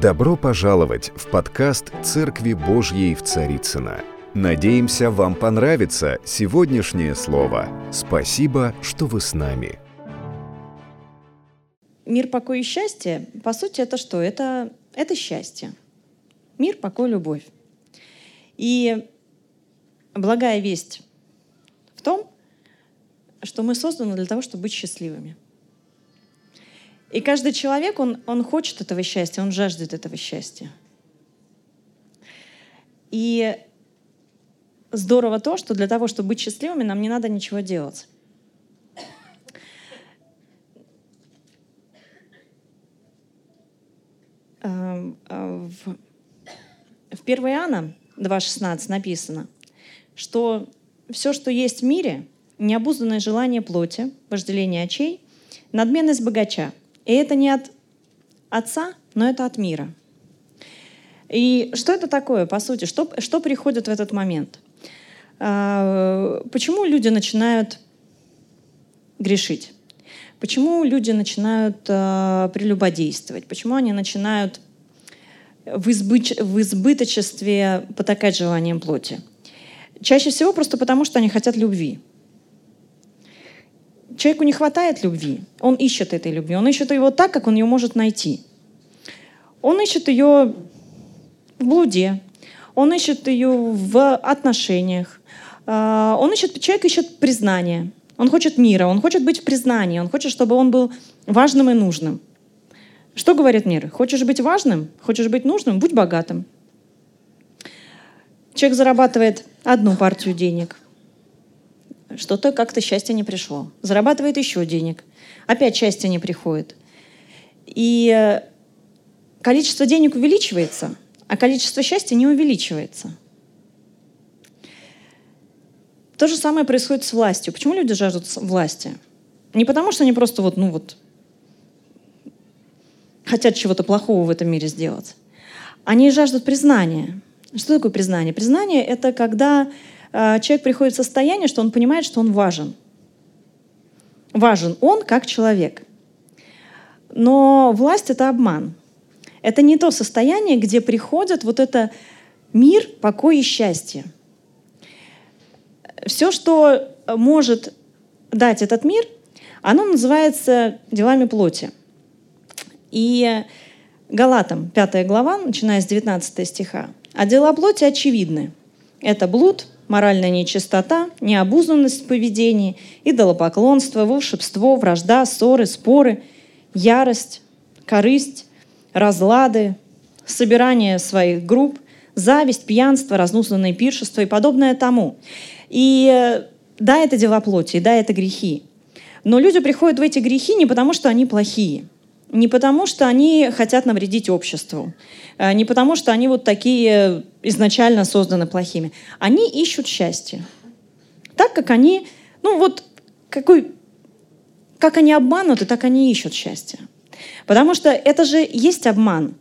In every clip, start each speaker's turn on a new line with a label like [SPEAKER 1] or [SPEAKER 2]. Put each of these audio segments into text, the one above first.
[SPEAKER 1] Добро пожаловать в подкаст «Церкви Божьей в Царицыно». Надеемся, вам понравится сегодняшнее слово. Спасибо, что вы с нами.
[SPEAKER 2] Мир, покой и счастье, по сути, это что? Это, это счастье. Мир, покой, любовь. И благая весть в том, что мы созданы для того, чтобы быть счастливыми – и каждый человек, он, он хочет этого счастья, он жаждет этого счастья. И здорово то, что для того, чтобы быть счастливыми, нам не надо ничего делать. Эм, э, в, в 1 Иоанна 2.16 написано, что все, что есть в мире, необузданное желание плоти, вожделение очей, надменность богача — и это не от Отца, но это от мира. И что это такое, по сути? Что, что приходит в этот момент? А, почему люди начинают грешить? Почему люди начинают а, прелюбодействовать? Почему они начинают в, избыч, в избыточестве потакать желанием плоти? Чаще всего просто потому, что они хотят любви человеку не хватает любви, он ищет этой любви, он ищет ее так, как он ее может найти. Он ищет ее в блуде, он ищет ее в отношениях, а, он ищет, человек ищет признание, он хочет мира, он хочет быть в признании, он хочет, чтобы он был важным и нужным. Что говорит мир? Хочешь быть важным, хочешь быть нужным, будь богатым. Человек зарабатывает одну партию денег – что-то как-то счастье не пришло. Зарабатывает еще денег. Опять счастье не приходит. И э, количество денег увеличивается, а количество счастья не увеличивается. То же самое происходит с властью. Почему люди жаждут власти? Не потому, что они просто вот, ну вот, хотят чего-то плохого в этом мире сделать. Они жаждут признания. Что такое признание? Признание — это когда человек приходит в состояние, что он понимает, что он важен. Важен он как человек. Но власть — это обман. Это не то состояние, где приходит вот это мир, покой и счастье. Все, что может дать этот мир, оно называется делами плоти. И Галатам, 5 глава, начиная с 19 стиха. А дела плоти очевидны. Это блуд, моральная нечистота, необузданность в поведении, идолопоклонство, волшебство, вражда, ссоры, споры, ярость, корысть, разлады, собирание своих групп, зависть, пьянство, разнузданное пиршество и подобное тому. И э, да, это дела плоти, да, это грехи. Но люди приходят в эти грехи не потому, что они плохие – не потому, что они хотят навредить обществу, э, не потому, что они вот такие изначально созданы плохими. Они ищут счастье. Так как они, ну вот, какой, как они обмануты, так они ищут счастье. Потому что это же есть обман,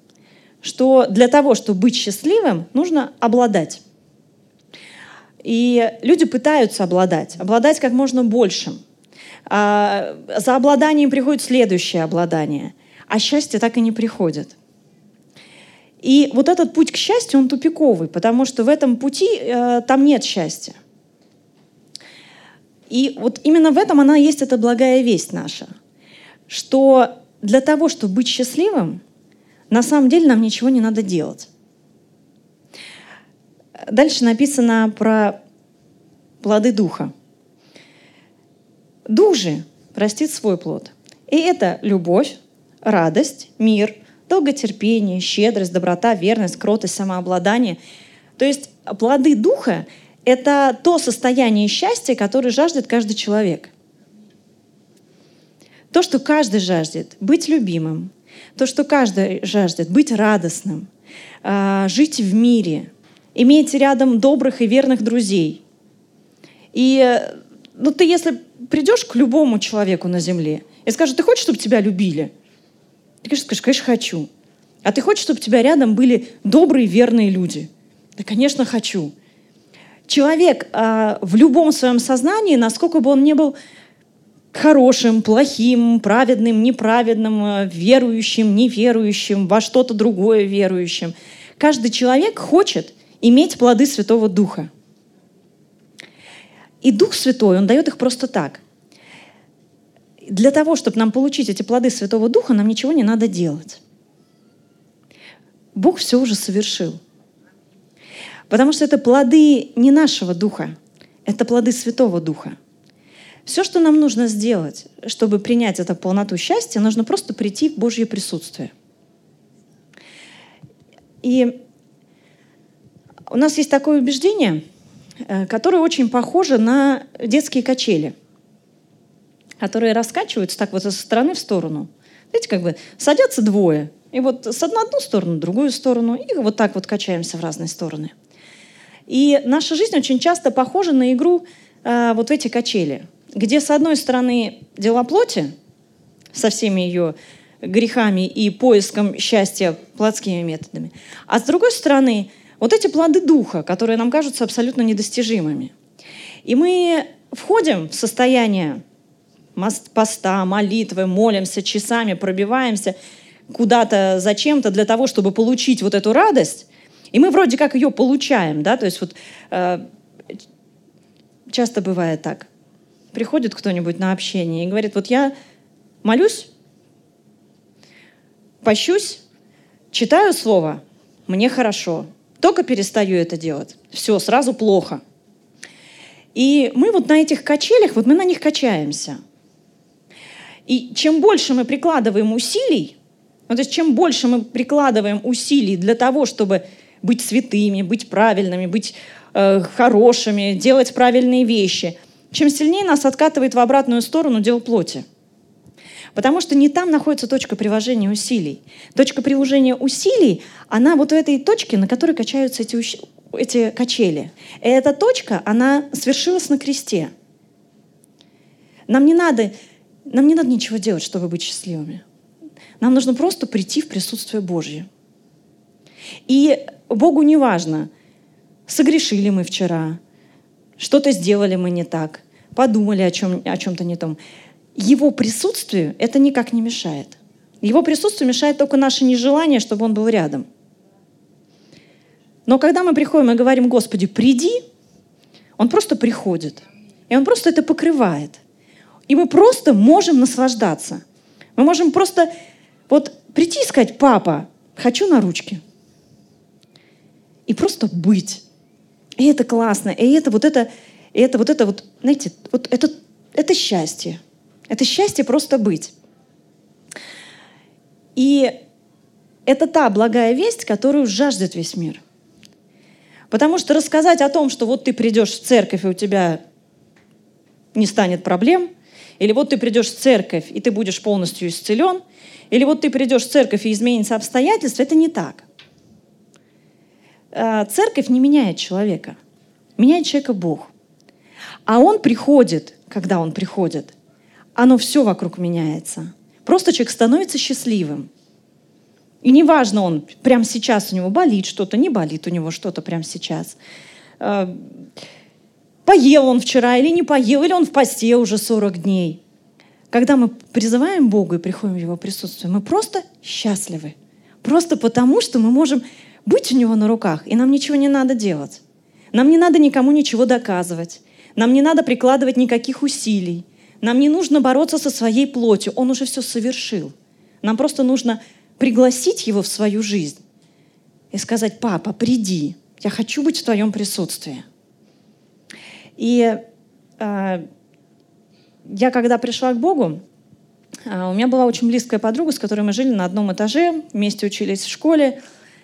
[SPEAKER 2] что для того, чтобы быть счастливым, нужно обладать. И люди пытаются обладать, обладать как можно большим. А, за обладанием приходит следующее обладание, а счастье так и не приходит. И вот этот путь к счастью, он тупиковый, потому что в этом пути э, там нет счастья. И вот именно в этом она есть эта благая весть наша, что для того, чтобы быть счастливым, на самом деле нам ничего не надо делать. Дальше написано про плоды духа. Дух же растит свой плод. И это любовь, радость, мир, долготерпение, щедрость, доброта, верность, кротость, самообладание. То есть плоды Духа — это то состояние счастья, которое жаждет каждый человек. То, что каждый жаждет — быть любимым. То, что каждый жаждет — быть радостным, а, жить в мире, иметь рядом добрых и верных друзей. И ну, ты если придешь к любому человеку на земле и скажешь, ты хочешь, чтобы тебя любили? Ты скажешь, конечно, хочу. А ты хочешь, чтобы у тебя рядом были добрые, верные люди? Да, конечно, хочу. Человек а, в любом своем сознании, насколько бы он не был хорошим, плохим, праведным, неправедным, э, верующим, неверующим, во что-то другое верующим. Каждый человек хочет иметь плоды Святого Духа. И Дух Святой, Он дает их просто так. Для того, чтобы нам получить эти плоды Святого Духа, нам ничего не надо делать. Бог все уже совершил. Потому что это плоды не нашего Духа, это плоды Святого Духа. Все, что нам нужно сделать, чтобы принять эту полноту счастья, нужно просто прийти в Божье присутствие. И у нас есть такое убеждение, э, которое очень похоже на детские качели, которые раскачиваются так вот со стороны в сторону. Знаете, как бы садятся двое, и вот с одну, одну сторону, другую сторону, и вот так вот качаемся в разные стороны. И наша жизнь очень часто похожа на игру э, вот в эти качели – где, с одной стороны, дела плоти со всеми ее грехами и поиском счастья плотскими методами, а с другой стороны, вот эти плоды духа, которые нам кажутся абсолютно недостижимыми. И мы входим в состояние поста, молитвы, молимся часами, пробиваемся куда-то зачем-то для того, чтобы получить вот эту радость. И мы вроде как ее получаем, да, то есть вот э, часто бывает так приходит кто-нибудь на общение и говорит, вот я молюсь, пощусь, читаю слово, мне хорошо. Только перестаю это делать. Все, сразу плохо. И мы вот на этих качелях, вот мы на них качаемся. И чем больше мы прикладываем усилий, ну, то есть чем больше мы прикладываем усилий для того, чтобы быть святыми, быть правильными, быть э, хорошими, делать правильные вещи, чем сильнее нас откатывает в обратную сторону дел плоти. Потому что не там находится точка приложения усилий. Точка приложения усилий, она вот в этой точке, на которой качаются эти, эти качели. И эта точка, она свершилась на кресте. Нам не надо, нам не надо ничего делать, чтобы быть счастливыми. Нам нужно просто прийти в присутствие Божье. И Богу не важно, согрешили мы вчера, что-то сделали мы не так, подумали о, чем, о чем-то не том. Его присутствию это никак не мешает. Его присутствию мешает только наше нежелание, чтобы он был рядом. Но когда мы приходим и говорим, Господи, приди, он просто приходит. И он просто это покрывает. И мы просто можем наслаждаться. Мы можем просто вот прийти и сказать, папа, хочу на ручки. И просто быть. И это классно. И это вот это, и это вот это вот, знаете, вот это, это счастье. Это счастье просто быть. И это та благая весть, которую жаждет весь мир. Потому что рассказать о том, что вот ты придешь в церковь, и у тебя не станет проблем, или вот ты придешь в церковь, и ты будешь полностью исцелен, или вот ты придешь в церковь, и изменятся обстоятельства, это не так. Э, церковь не меняет человека – Меняет человека Бог. А он приходит, когда он приходит, оно все вокруг меняется. Просто человек становится счастливым. И неважно, он прямо сейчас у него болит что-то, не болит у него что-то прямо сейчас. Э, поел он вчера или не поел, или он в посте уже 40 дней. Когда мы призываем Бога и приходим в Его присутствие, мы просто счастливы. Просто потому, что мы можем быть у Него на руках, и нам ничего не надо делать. Нам не надо никому ничего доказывать. Нам не надо прикладывать никаких усилий. Нам не нужно бороться со своей плотью. Он уже все совершил. Нам просто нужно пригласить его в свою жизнь и сказать, папа, приди, я хочу быть в твоем присутствии. И э, я, когда пришла к Богу, э, у меня была очень близкая подруга, с которой мы жили на одном этаже, вместе учились в школе,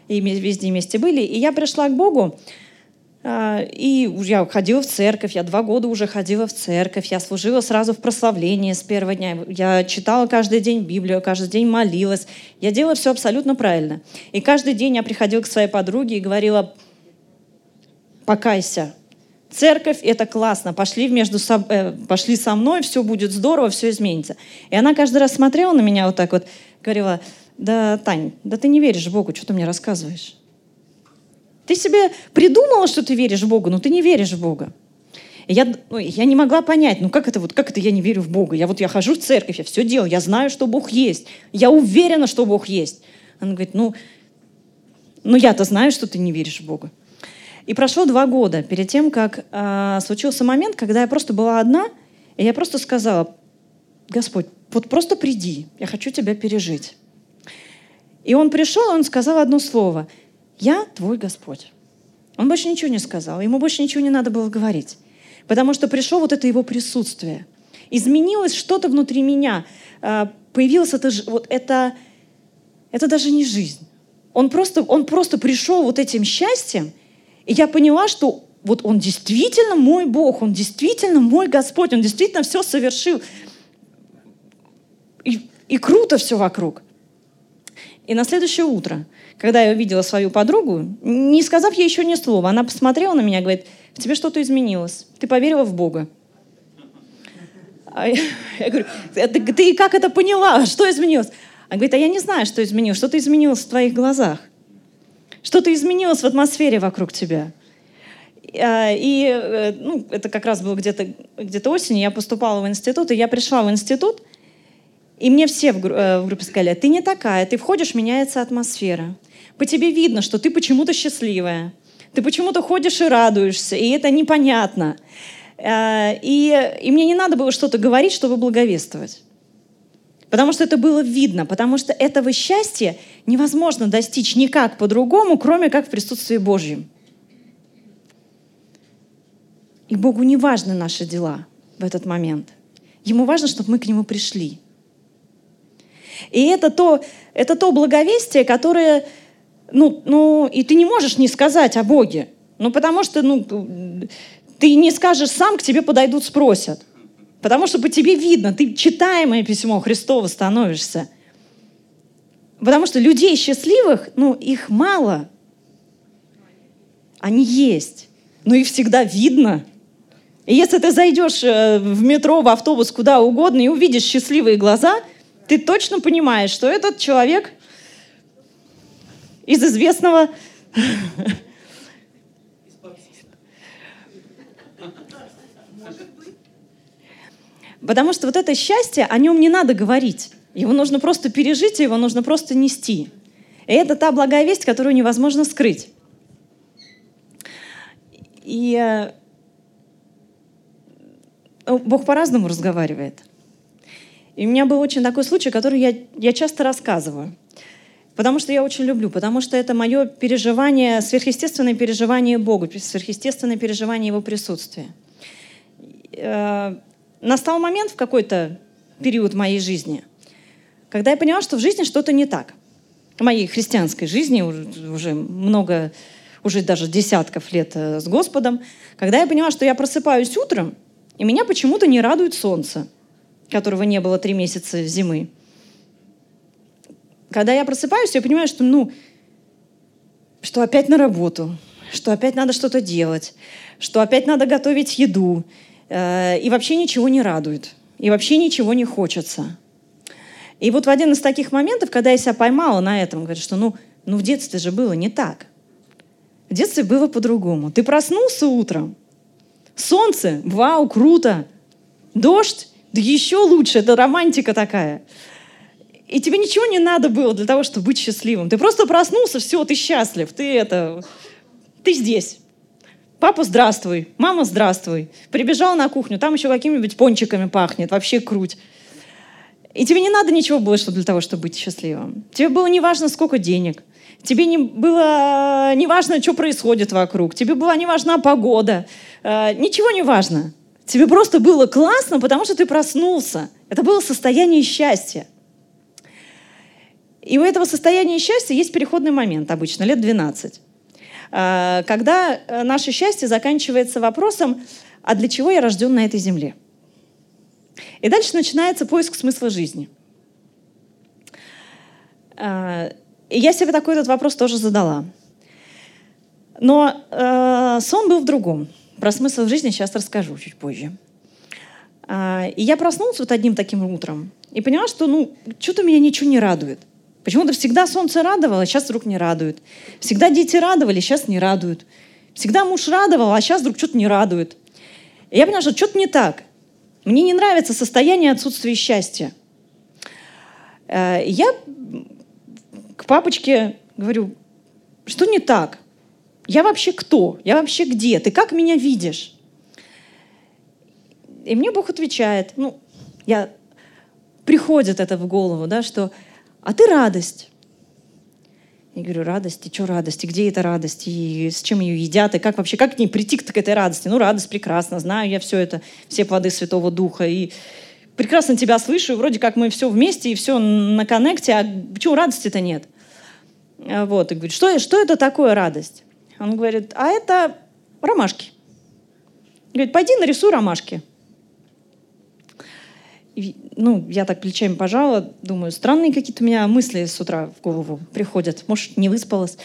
[SPEAKER 2] и везде вместе были. И я пришла к Богу, и я ходила в церковь, я два года уже ходила в церковь, я служила сразу в прославлении с первого дня, я читала каждый день Библию, каждый день молилась, я делала все абсолютно правильно. И каждый день я приходила к своей подруге и говорила, покайся, церковь — это классно, пошли, между со... э, пошли со мной, все будет здорово, все изменится. И она каждый раз смотрела на меня вот так вот, говорила, да, Тань, да ты не веришь Богу, что ты мне рассказываешь? Ты себе придумала, что ты веришь в Бога, но ты не веришь в Бога. Я, ну, я не могла понять, ну как это вот, как это я не верю в Бога? Я вот я хожу в церковь, я все делаю, я знаю, что Бог есть, я уверена, что Бог есть. Она говорит, ну, ну я-то знаю, что ты не веришь в Бога. И прошло два года перед тем, как э, случился момент, когда я просто была одна, и я просто сказала, Господь, вот просто приди, я хочу тебя пережить. И он пришел, он сказал одно слово, я твой Господь. Он больше ничего не сказал, ему больше ничего не надо было говорить, потому что пришло вот это его присутствие. Изменилось что-то внутри меня, э, появилось это, вот это, это даже не жизнь. Он просто, он просто пришел вот этим счастьем, и я поняла, что вот он действительно мой Бог, он действительно мой Господь, он действительно все совершил. И, и круто все вокруг. И на следующее утро, когда я увидела свою подругу, не сказав ей еще ни слова, она посмотрела на меня и говорит, в тебе что-то изменилось. Ты поверила в Бога. А я, я говорю, ты, ты как это поняла? Что изменилось? Она говорит, а я не знаю, что изменилось. Что-то изменилось в твоих глазах. Что-то изменилось в атмосфере вокруг тебя. А, и э, ну, это как раз было где-то где осенью. Я поступала в институт, и я пришла в институт, и мне все в, э, в группе сказали, ты не такая, ты входишь, меняется атмосфера. По тебе видно, что ты почему-то счастливая. Ты почему-то ходишь и радуешься, и это непонятно. А, и, и мне не надо было что-то говорить, чтобы благовествовать. Потому что это было видно, потому что этого счастья невозможно достичь никак по-другому, кроме как в присутствии Божьем. И Богу не важны наши дела в этот момент. Ему важно, чтобы мы к Нему пришли. И это то, это то благовестие, которое, ну, ну, и ты не можешь не сказать о Боге. Ну, потому что, ну, ты не скажешь сам, к тебе подойдут, спросят. Потому что по тебе видно, ты читаемое письмо Христово становишься. Потому что людей счастливых, ну, их мало. Они есть. Но их всегда видно. И если ты зайдешь э, в метро, в автобус, куда угодно, и увидишь счастливые глаза, ты точно понимаешь, что этот человек из известного Потому что вот это счастье, о нем не надо говорить. Его нужно просто пережить, его нужно просто нести. И это та благая весть, которую невозможно скрыть. И э, Бог по-разному разговаривает. И у меня был очень такой случай, который я, я часто рассказываю. Потому что я очень люблю, потому что это мое переживание, сверхъестественное переживание Бога, сверхъестественное переживание Его присутствия. Э, настал момент в какой-то период моей жизни, когда я поняла, что в жизни что-то не так. В моей христианской жизни уже много, уже даже десятков лет э, с Господом, когда я поняла, что я просыпаюсь утром, и меня почему-то не радует солнце, которого не было три месяца зимы. Когда я просыпаюсь, я понимаю, что, ну, что опять на работу, что опять надо что-то делать, что опять надо готовить еду, Э, и вообще ничего не радует, и вообще ничего не хочется. И вот в один из таких моментов, когда я себя поймала на этом, говорю, что ну, ну в детстве же было не так. В детстве было по-другому. Ты проснулся утром, солнце, вау, круто, дождь, да еще лучше, это романтика такая. И тебе ничего не надо было для того, чтобы быть счастливым. Ты просто проснулся, все, ты счастлив, ты это, ты здесь. Папа, здравствуй. Мама, здравствуй. Прибежал на кухню, там еще какими-нибудь пончиками пахнет. Вообще круть. И тебе не надо ничего больше для того, чтобы быть счастливым. Тебе было не важно, сколько денег. Тебе не было не важно, что происходит вокруг. Тебе была не важна погода. Э, ничего не важно. Тебе просто было классно, потому что ты проснулся. Это было состояние счастья. И у этого состояния счастья есть переходный момент обычно, лет 12. Э, когда э, наше счастье заканчивается вопросом, а для чего я рожден на этой земле? И дальше начинается поиск смысла жизни. Э, и я себе такой этот вопрос тоже задала. Но э, сон был в другом. Про смысл жизни сейчас расскажу чуть позже. Э, и я проснулась вот одним таким утром и поняла, что ну, что-то меня ничего не радует. Почему-то всегда солнце радовало, а сейчас вдруг не радует. Всегда дети радовали, сейчас не радуют. Всегда муж радовал, а сейчас вдруг что-то не радует. И я поняла, что что-то не так. Мне не нравится состояние отсутствия счастья. Э, я к папочке говорю, что не так? Я вообще кто? Я вообще где? Ты как меня видишь? И мне Бог отвечает, ну, я приходит это в голову, да, что «а ты радость». Я говорю, радость, и что радость, и где эта радость, и с чем ее едят, и как вообще, как к ней прийти к этой радости? Ну, радость прекрасно, знаю я все это, все плоды Святого Духа, и прекрасно тебя слышу, вроде как мы все вместе, и все на коннекте, а почему радости-то нет? А вот, и говорит, что, что это такое радость? Он говорит, а это ромашки. Говорит, пойди нарисуй ромашки. И, ну, я так плечами пожала, думаю, странные какие-то у меня мысли с утра в голову приходят. Может, не выспалась.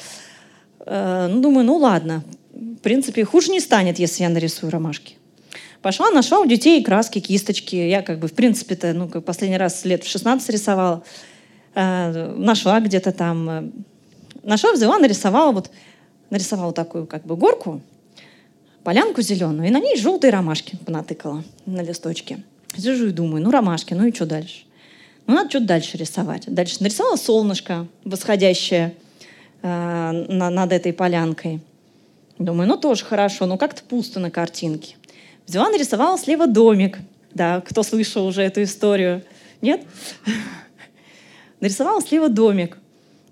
[SPEAKER 2] Э, ну, думаю, ну ладно. В принципе, хуже не станет, если я нарисую ромашки. Пошла, нашла у детей краски, кисточки. Я как бы, в принципе-то, ну, как последний раз лет в 16 рисовала. Э, нашла где-то там. Э, нашла, взяла, нарисовала вот, нарисовала такую как бы горку, полянку зеленую, и на ней желтые ромашки понатыкала на листочке. Сижу и думаю, ну ромашки, ну и что дальше? Ну надо что-то дальше рисовать. Дальше нарисовала солнышко восходящее э, на, над этой полянкой. Думаю, ну тоже хорошо, но как-то пусто на картинке. Взяла, нарисовала слева домик. Да, кто слышал уже эту историю? Нет? Нарисовала слева домик.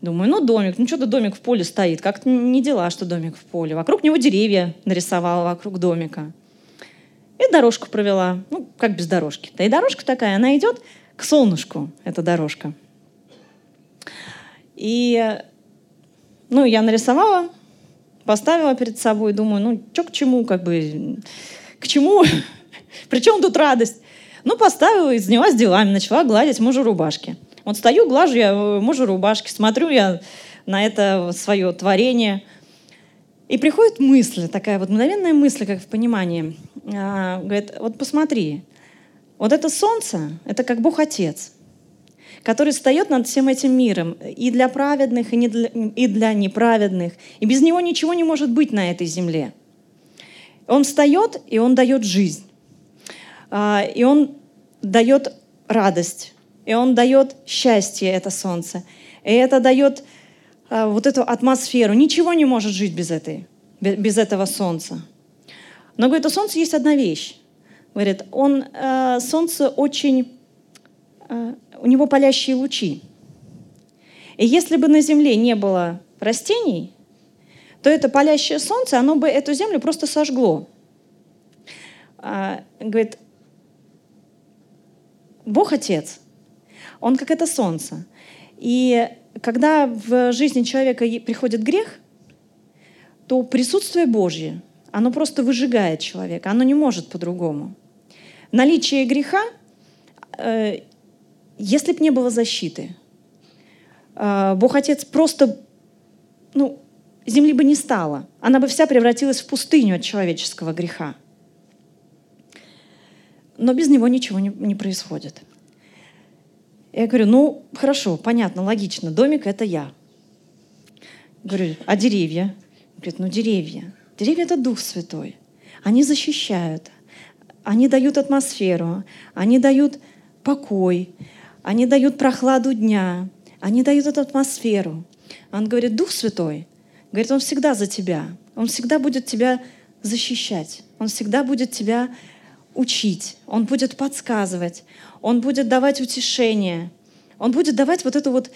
[SPEAKER 2] Думаю, ну домик, ну что-то домик в поле стоит. Как-то не дела, что домик в поле. Вокруг него деревья нарисовала вокруг домика. И дорожку провела. Ну, как без дорожки. Да и дорожка такая, она идет к солнышку, эта дорожка. И, ну, я нарисовала, поставила перед собой, думаю, ну, что к чему, как бы, к чему? Причем тут радость? Ну, поставила и занялась делами, начала гладить мужу рубашки. Вот стою, глажу я мужу рубашки, смотрю я на это свое творение – и приходит мысль, такая вот мгновенная мысль, как в понимании. А, говорит, вот посмотри, вот это солнце, это как Бог Отец, который встает над всем этим миром и для праведных, и, не для, и для неправедных. И без него ничего не может быть на этой земле. Он встает, и он дает жизнь. А, и он дает радость. И он дает счастье, это солнце. И это дает а, вот эту атмосферу. Ничего не может жить без, этой, без этого солнца. Но, говорит, у солнца есть одна вещь. Говорит, он, э, солнце очень, э, у него палящие лучи. И если бы на Земле не было растений, то это палящее солнце, оно бы эту землю просто сожгло. А, говорит, Бог Отец, Он как это солнце. И когда в жизни человека приходит грех, то присутствие Божье, оно просто выжигает человека, оно не может по-другому. Наличие греха, э, если бы не было защиты, э, Бог Отец просто, ну, земли бы не стало. Она бы вся превратилась в пустыню от человеческого греха. Но без него ничего не, не происходит. Я говорю, ну, хорошо, понятно, логично, домик — это я. Говорю, а деревья? Говорит, ну, деревья. Деревья — это Дух Святой. Они защищают, они дают атмосферу, они дают покой, они дают прохладу дня, они дают эту атмосферу. Он говорит, Дух Святой, говорит, Он всегда за тебя, Он всегда будет тебя защищать, Он всегда будет тебя учить, Он будет подсказывать, Он будет давать утешение, Он будет давать вот эту вот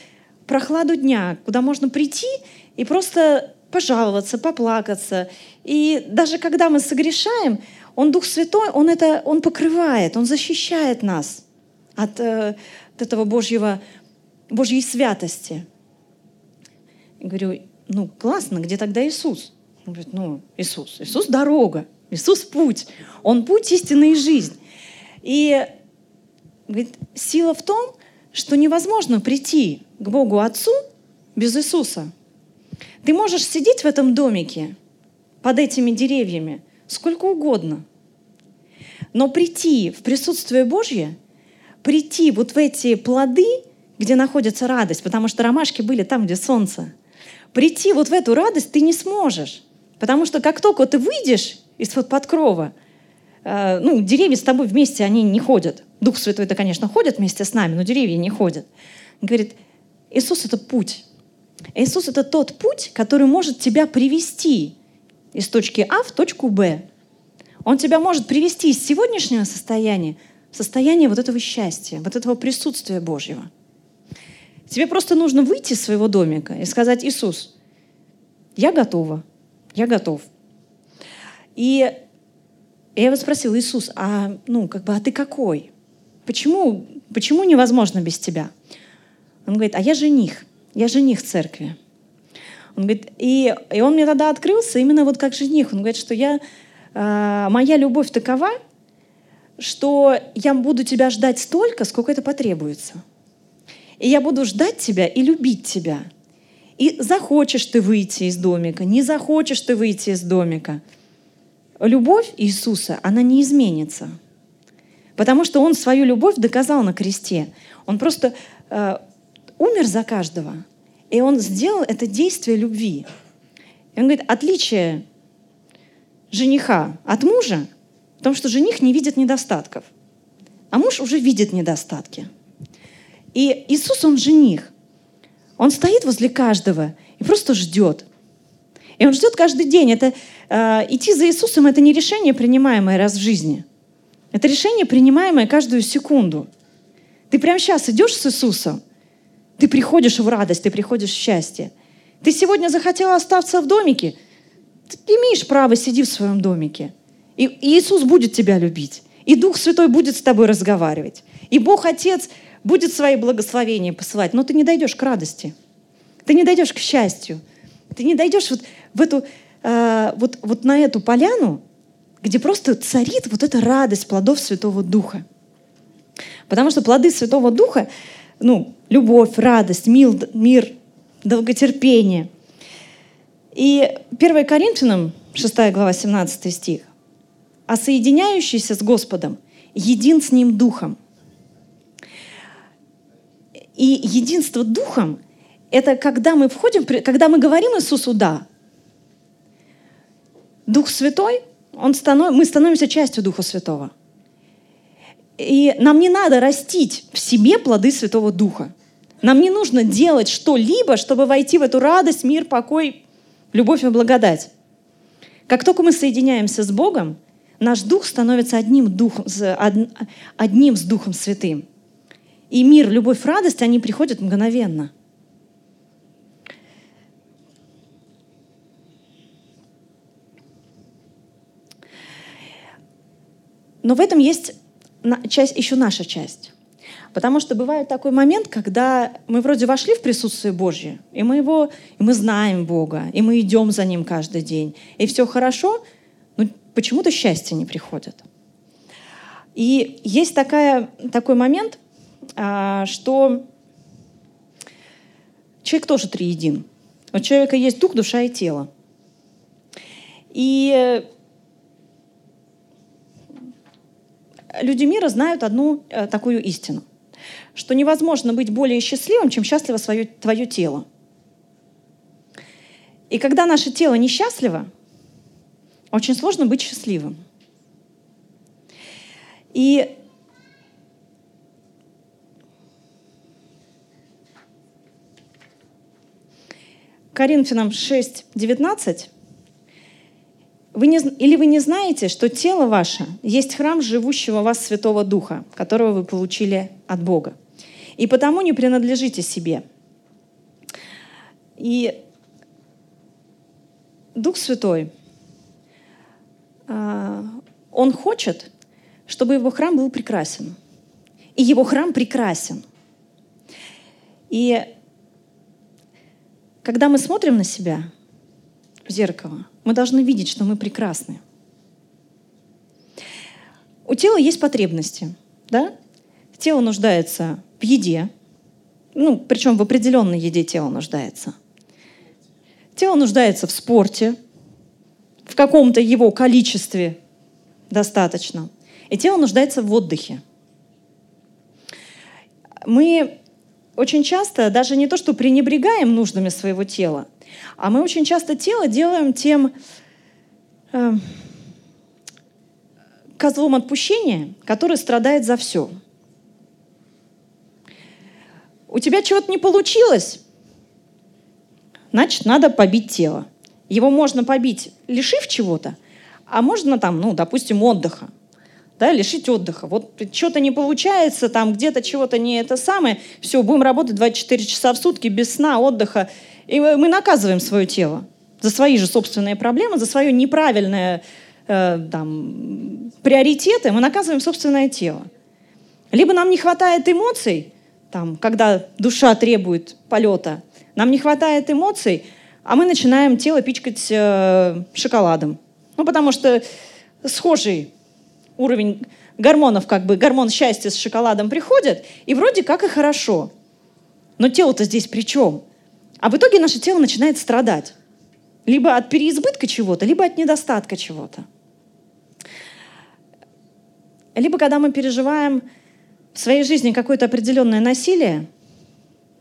[SPEAKER 2] прохладу дня, куда можно прийти и просто пожаловаться, поплакаться. И даже когда мы согрешаем, Он, Дух Святой, Он это Он покрывает, Он защищает нас от, э, от этого Божьего, Божьей святости. Я говорю, ну классно, где тогда Иисус? Он говорит, ну Иисус, Иисус дорога. Иисус – путь. Он путь истины и жизнь. И говорит, сила в том, что невозможно прийти к Богу Отцу без Иисуса. Ты можешь сидеть в этом домике под этими деревьями сколько угодно, но прийти в присутствие Божье, прийти вот в эти плоды, где находится радость, потому что ромашки были там, где солнце, прийти вот в эту радость ты не сможешь. Потому что как только ты выйдешь из-под подкрова, э, ну, деревья с тобой вместе, они не ходят. Дух Святой-то, конечно, ходит вместе с нами, но деревья не ходят. Он говорит, Иисус — это путь. Иисус — это тот путь, который может тебя привести из точки А в точку Б. Он тебя может привести из сегодняшнего состояния в состояние вот этого счастья, вот этого присутствия Божьего. Тебе просто нужно выйти из своего домика и сказать, Иисус, я готова, я готов. И я его спросила, Иисус, а, ну, как бы, а ты какой? Почему, почему невозможно без тебя? Он говорит, а я жених, я жених церкви. Он говорит, и, и он мне тогда открылся именно вот как жених. Он говорит, что я, э, моя любовь такова, что я буду тебя ждать столько, сколько это потребуется. И я буду ждать тебя и любить тебя. И захочешь ты выйти из домика, не захочешь ты выйти из домика. Любовь Иисуса, она не изменится. Потому что Он свою любовь доказал на кресте. Он просто э, умер за каждого. И Он сделал это действие любви. И Он говорит, отличие жениха от мужа в том, что жених не видит недостатков, а муж уже видит недостатки. И Иисус, Он жених. Он стоит возле каждого и просто ждет. И он ждет каждый день. Это э, идти за Иисусом это не решение, принимаемое раз в жизни. Это решение, принимаемое каждую секунду. Ты прямо сейчас идешь с Иисусом, ты приходишь в радость, ты приходишь в счастье. Ты сегодня захотела остаться в домике, ты имеешь право, сиди в своем домике. И, и Иисус будет тебя любить. И Дух Святой будет с тобой разговаривать. И Бог Отец будет свои благословения посылать, но ты не дойдешь к радости. Ты не дойдешь к счастью. Ты не дойдешь вот в эту, э, вот, вот на эту поляну, где просто царит вот эта радость плодов Святого Духа. Потому что плоды Святого Духа, ну, любовь, радость, мил, мир, долготерпение. И 1 Коринфянам, 6 глава, 17 стих. «А соединяющийся с Господом един с Ним Духом». И единство Духом — это когда мы входим, когда мы говорим Иисусу «да», Дух Святой, он станов... мы становимся частью Духа Святого. И нам не надо растить в себе плоды Святого Духа. Нам не нужно делать что-либо, чтобы войти в эту радость, мир, покой, любовь и благодать. Как только мы соединяемся с Богом, наш дух становится одним, духом, одним с Духом Святым. И мир, любовь, радость, они приходят мгновенно – Но в этом есть часть, еще наша часть. Потому что бывает такой момент, когда мы вроде вошли в присутствие Божье, и мы его, и мы знаем Бога, и мы идем за Ним каждый день, и все хорошо, но почему-то счастье не приходит. И есть такая, такой момент, а, что человек тоже триедин. У человека есть дух, душа и тело. И люди мира знают одну э, такую истину, что невозможно быть более счастливым, чем счастливо свое, твое тело. И когда наше тело несчастливо, очень сложно быть счастливым. И Коринфянам 6, 19 вы не, или вы не знаете, что тело ваше есть храм живущего в вас Святого Духа, которого вы получили от Бога. И потому не принадлежите себе. И Дух Святой, а, Он хочет, чтобы его храм был прекрасен. И его храм прекрасен. И когда мы смотрим на себя в зеркало, мы должны видеть, что мы прекрасны. У тела есть потребности. Да? Тело нуждается в еде, ну, причем в определенной еде тело нуждается. Тело нуждается в спорте, в каком-то его количестве достаточно. И тело нуждается в отдыхе. Мы очень часто даже не то, что пренебрегаем нуждами своего тела, а мы очень часто тело делаем тем э, козлом отпущения, который страдает за все. У тебя чего-то не получилось, значит, надо побить тело. Его можно побить, лишив чего-то, а можно там, ну, допустим, отдыха. Да, лишить отдыха. Вот что-то не получается, там где-то чего-то не это самое, все, будем работать 24 часа в сутки без сна, отдыха. И мы наказываем свое тело за свои же собственные проблемы, за свое неправильное э, там, приоритеты, мы наказываем собственное тело. Либо нам не хватает эмоций, там, когда душа требует полета, нам не хватает эмоций, а мы начинаем тело пичкать э, шоколадом. Ну, потому что схожий уровень гормонов, как бы гормон счастья с шоколадом приходит, и вроде как и хорошо. Но тело-то здесь при чем? А в итоге наше тело начинает страдать. Либо от переизбытка чего-то, либо от недостатка чего-то. Либо когда мы переживаем в своей жизни какое-то определенное насилие,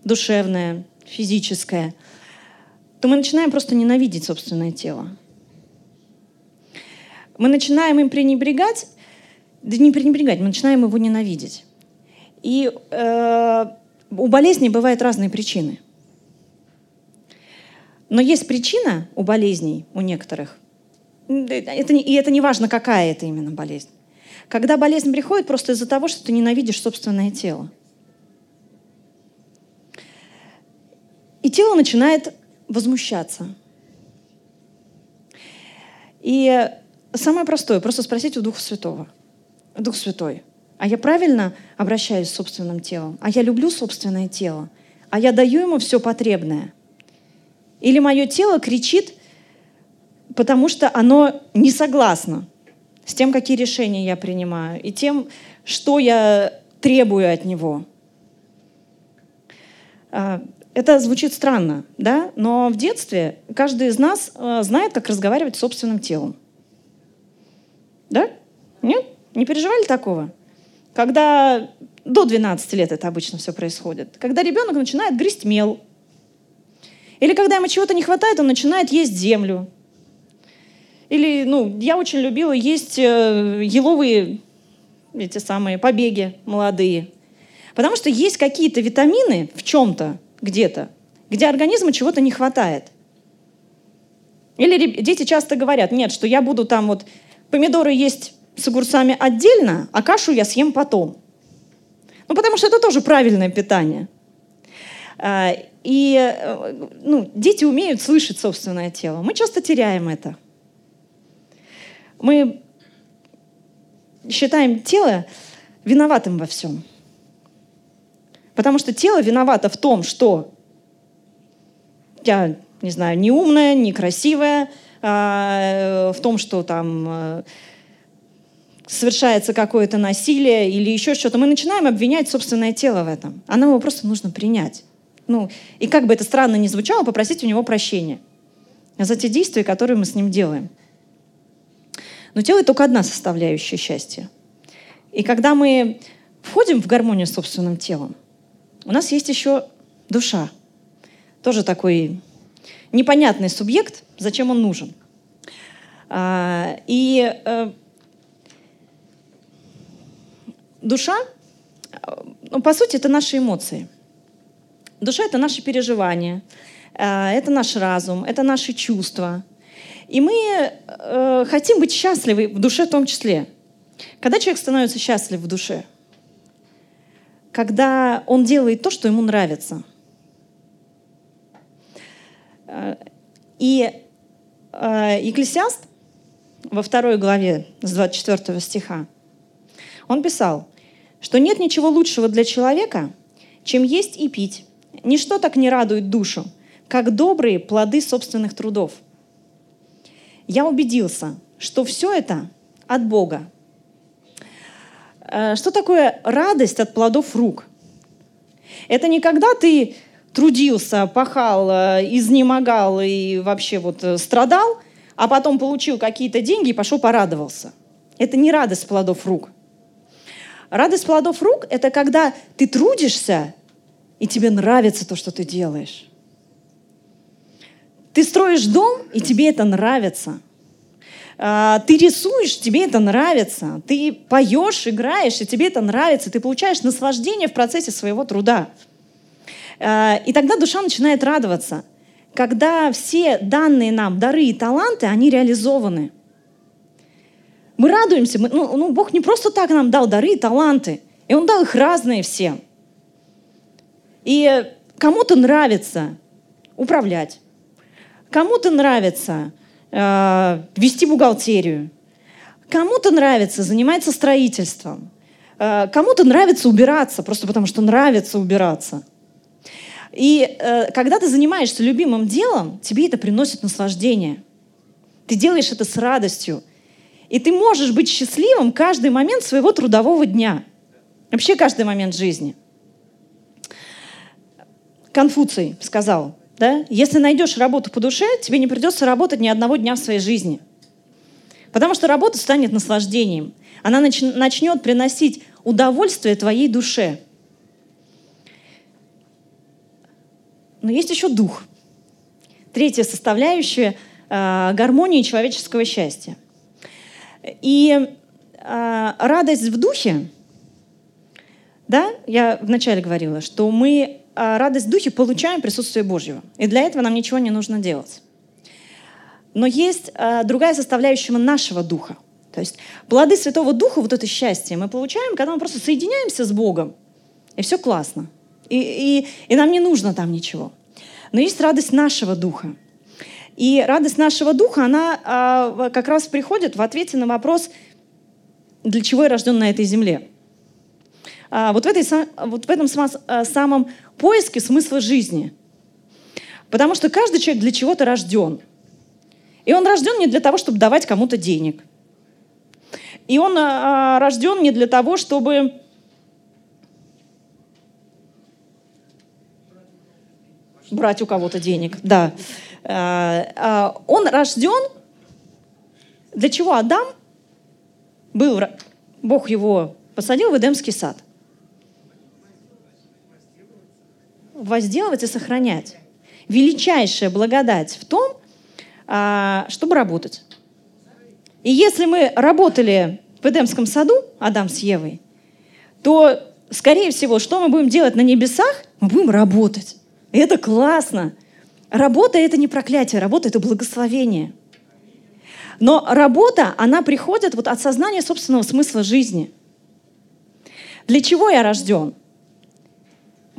[SPEAKER 2] душевное, физическое, то мы начинаем просто ненавидеть собственное тело. Мы начинаем им пренебрегать, да не пренебрегать, мы начинаем его ненавидеть. И э, у болезни бывают разные причины. Но есть причина у болезней, у некоторых. Это и это не важно, какая это именно болезнь. Когда болезнь приходит просто из-за того, что ты ненавидишь собственное тело. И тело начинает возмущаться. И самое простое, просто спросить у Духа Святого. Дух Святой, а я правильно обращаюсь с собственным телом? А я люблю собственное тело? А я даю ему все потребное? Или мое тело кричит, потому что оно не согласно с тем, какие решения я принимаю, и тем, что я требую от него. А, это звучит странно, да? но в детстве каждый из нас а, знает, как разговаривать с собственным телом. Да? Нет? Не переживали такого? Когда до 12 лет это обычно все происходит. Когда ребенок начинает грызть мел. Или когда ему чего-то не хватает, он начинает есть землю. Или, ну, я очень любила есть э, еловые эти самые побеги молодые. Потому что есть какие-то витамины в чем-то, где-то, где организму чего-то не хватает. Или дети часто говорят, нет, что я буду там вот помидоры есть с огурцами отдельно, а кашу я съем потом. Ну, потому что это тоже правильное питание. А, и э, ну, дети умеют слышать собственное тело. Мы часто теряем это. Мы считаем тело виноватым во всем. Потому что тело виновато в том, что я, не знаю, не умная, некрасивая, а, в том, что там э, совершается какое-то насилие или еще что-то, мы начинаем обвинять собственное тело в этом. А нам его просто нужно принять. Ну, и как бы это странно ни звучало, попросить у него прощения за те действия, которые мы с ним делаем. Но тело — только одна составляющая счастья. И когда мы входим в гармонию с собственным телом, у нас есть еще душа. Тоже такой непонятный субъект, зачем он нужен. А, и э, душа, ну, по сути, это наши эмоции. Душа — это наши переживания, э, это наш разум, это наши чувства — и мы э, хотим быть счастливы в душе в том числе. Когда человек становится счастлив в душе? Когда он делает то, что ему нравится. Э, и э, Екклесиаст во второй главе с 24 стиха, он писал, что нет ничего лучшего для человека, чем есть и пить. Ничто так не радует душу, как добрые плоды собственных трудов – я убедился, что все это от Бога. Э, что такое радость от плодов рук? Это не когда ты трудился, пахал, э, изнемогал и вообще вот э, страдал, а потом получил какие-то деньги и пошел порадовался. Это не радость плодов рук. Радость плодов рук – это когда ты трудишься, и тебе нравится то, что ты делаешь. Ты строишь дом, и тебе это нравится. А, ты рисуешь, тебе это нравится. Ты поешь, играешь, и тебе это нравится. Ты получаешь наслаждение в процессе своего труда. А, и тогда душа начинает радоваться, когда все данные нам дары и таланты, они реализованы. Мы радуемся. Мы, ну, ну, Бог не просто так нам дал дары и таланты. И Он дал их разные всем. И кому-то нравится управлять, кому-то нравится э, вести бухгалтерию, кому-то нравится заниматься строительством, э, кому-то нравится убираться, просто потому что нравится убираться. И э, когда ты занимаешься любимым делом, тебе это приносит наслаждение. Ты делаешь это с радостью. И ты можешь быть счастливым каждый момент своего трудового дня. Вообще каждый момент жизни. Конфуций сказал, да, если найдешь работу по душе, тебе не придется работать ни одного дня в своей жизни. Потому что работа станет наслаждением. Она нач- начнет приносить удовольствие твоей душе. Но есть еще дух. Третья составляющая э, гармонии человеческого счастья. И э, радость в духе, да, я вначале говорила, что мы радость в духе получаем присутствие Божьего. И для этого нам ничего не нужно делать. Но есть а, другая составляющая нашего духа. То есть плоды Святого Духа, вот это счастье, мы получаем, когда мы просто соединяемся с Богом, и все классно. И, и, и нам не нужно там ничего. Но есть радость нашего духа. И радость нашего духа, она а, как раз приходит в ответе на вопрос, для чего я рожден на этой земле. А, вот, в этой, вот в этом а, самом поиске смысла жизни. Потому что каждый человек для чего-то рожден. И он рожден не для того, чтобы давать кому-то денег. И он а, рожден не для того, чтобы брать у кого-то денег. Да. Он рожден для чего Адам был, Бог его посадил в Эдемский сад – возделывать и сохранять. Величайшая благодать в том, а, чтобы работать. И если мы работали в Эдемском саду, Адам с Евой, то, скорее всего, что мы будем делать на небесах? Мы будем работать. И это классно. Работа – это не проклятие, работа – это благословение. Но работа, она приходит вот от сознания собственного смысла жизни. Для чего я рожден?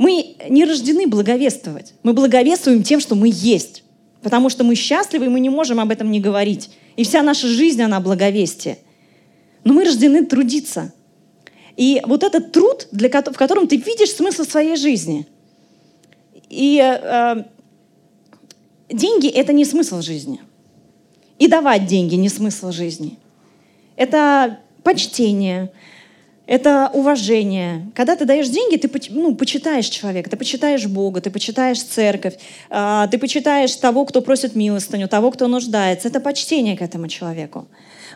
[SPEAKER 2] Мы не рождены благовествовать. Мы благовествуем тем, что мы есть. Потому что мы счастливы, и мы не можем об этом не говорить. И вся наша жизнь, она благовестие. Но мы рождены трудиться. И вот этот труд, для, в котором ты видишь смысл своей жизни. И э, деньги – это не смысл жизни. И давать деньги – не смысл жизни. Это почтение, это уважение. Когда ты даешь деньги, ты ну, почитаешь человека, ты почитаешь Бога, ты почитаешь церковь, а, ты почитаешь того, кто просит милостыню, того, кто нуждается. Это почтение к этому человеку.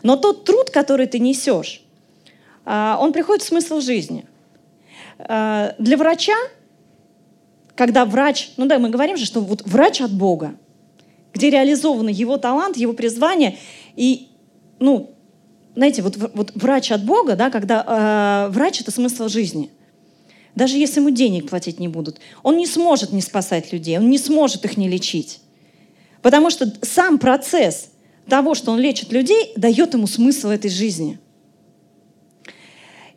[SPEAKER 2] Но тот труд, который ты несешь, а, он приходит в смысл жизни. А, для врача, когда врач, ну да, мы говорим же, что вот врач от Бога, где реализованы его талант, его призвание, и ну, знаете, вот, вот врач от Бога, да, когда э, врач — это смысл жизни. Даже если ему денег платить не будут, он не сможет не спасать людей, он не сможет их не лечить. Потому что сам процесс того, что он лечит людей, дает ему смысл этой жизни.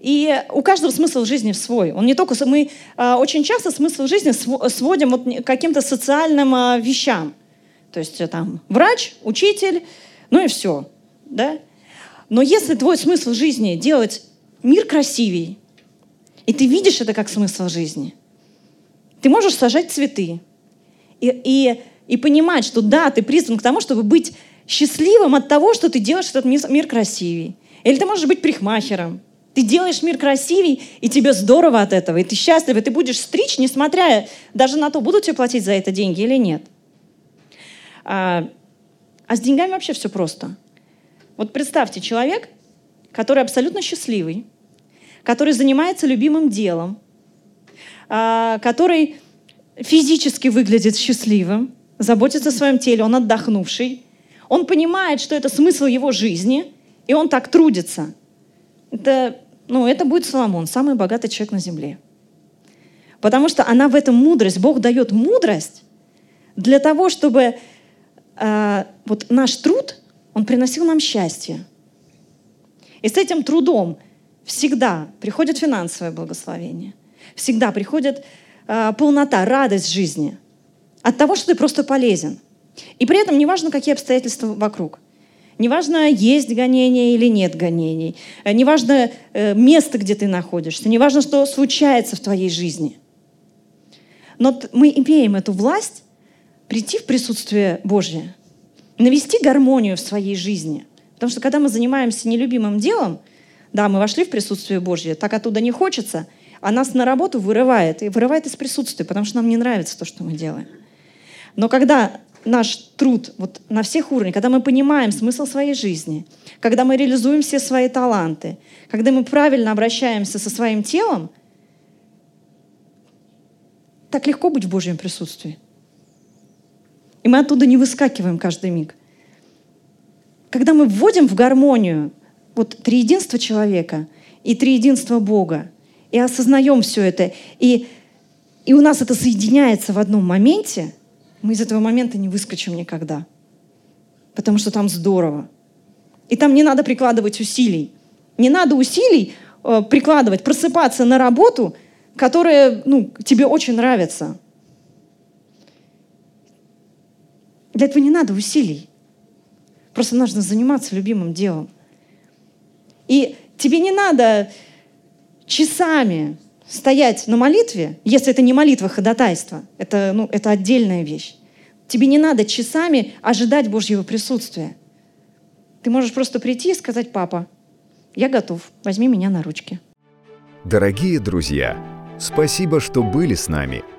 [SPEAKER 2] И у каждого смысл жизни свой. Он не только мы э, очень часто смысл жизни сводим вот к каким-то социальным э, вещам. То есть э, там врач, учитель, ну и все, да? Но если твой смысл жизни делать мир красивей, и ты видишь это как смысл жизни, ты можешь сажать цветы и, и, и понимать, что да, ты призван к тому, чтобы быть счастливым от того, что ты делаешь этот мир, красивей. Или ты можешь быть прихмахером. Ты делаешь мир красивей, и тебе здорово от этого, и ты счастлив, и ты будешь стричь, несмотря даже на то, будут тебе платить за это деньги или нет. А, а с деньгами вообще все просто – вот представьте, человек, который абсолютно счастливый, который занимается любимым делом, а, который физически выглядит счастливым, заботится о своем теле, он отдохнувший, Он понимает, что это смысл его жизни, и он так трудится. Это, ну, это будет Соломон, самый богатый человек на земле. Потому что она в этом мудрость. Бог дает мудрость для того, чтобы э, вот наш труд, он приносил нам счастье. И с этим трудом всегда приходит финансовое благословение, всегда приходит э, полнота, радость жизни от того, что ты просто полезен. И при этом неважно, какие обстоятельства вокруг. Неважно, есть гонения или нет гонений. Э, неважно э, место, где ты находишься. Неважно, что случается в твоей жизни – но мы имеем эту власть прийти в присутствие Божье, навести гармонию в своей жизни. Потому что когда мы занимаемся нелюбимым делом, да, мы вошли в присутствие Божье, так оттуда не хочется, а нас на работу вырывает, и вырывает из присутствия, потому что нам не нравится то, что мы делаем. Но когда наш труд вот на всех уровнях, когда мы понимаем смысл своей жизни, когда мы реализуем все свои таланты, когда мы правильно обращаемся со своим телом, так легко быть в Божьем присутствии. И мы оттуда не выскакиваем каждый миг. Когда мы вводим в гармонию вот триединство человека и триединство Бога, и осознаем все это, и, и у нас это соединяется в одном моменте, мы из этого момента не выскочим никогда. Потому что там здорово. И там не надо прикладывать усилий. Не надо усилий э, прикладывать, просыпаться на работу – которые ну, тебе очень нравятся. Для этого не надо усилий. Просто нужно заниматься любимым делом. И тебе не надо часами стоять на молитве, если это не молитва ходатайства, это, ну, это отдельная вещь. Тебе не надо часами ожидать Божьего присутствия. Ты можешь просто прийти и сказать, папа, я готов, возьми меня на ручки.
[SPEAKER 1] Дорогие друзья, Спасибо, что были с нами.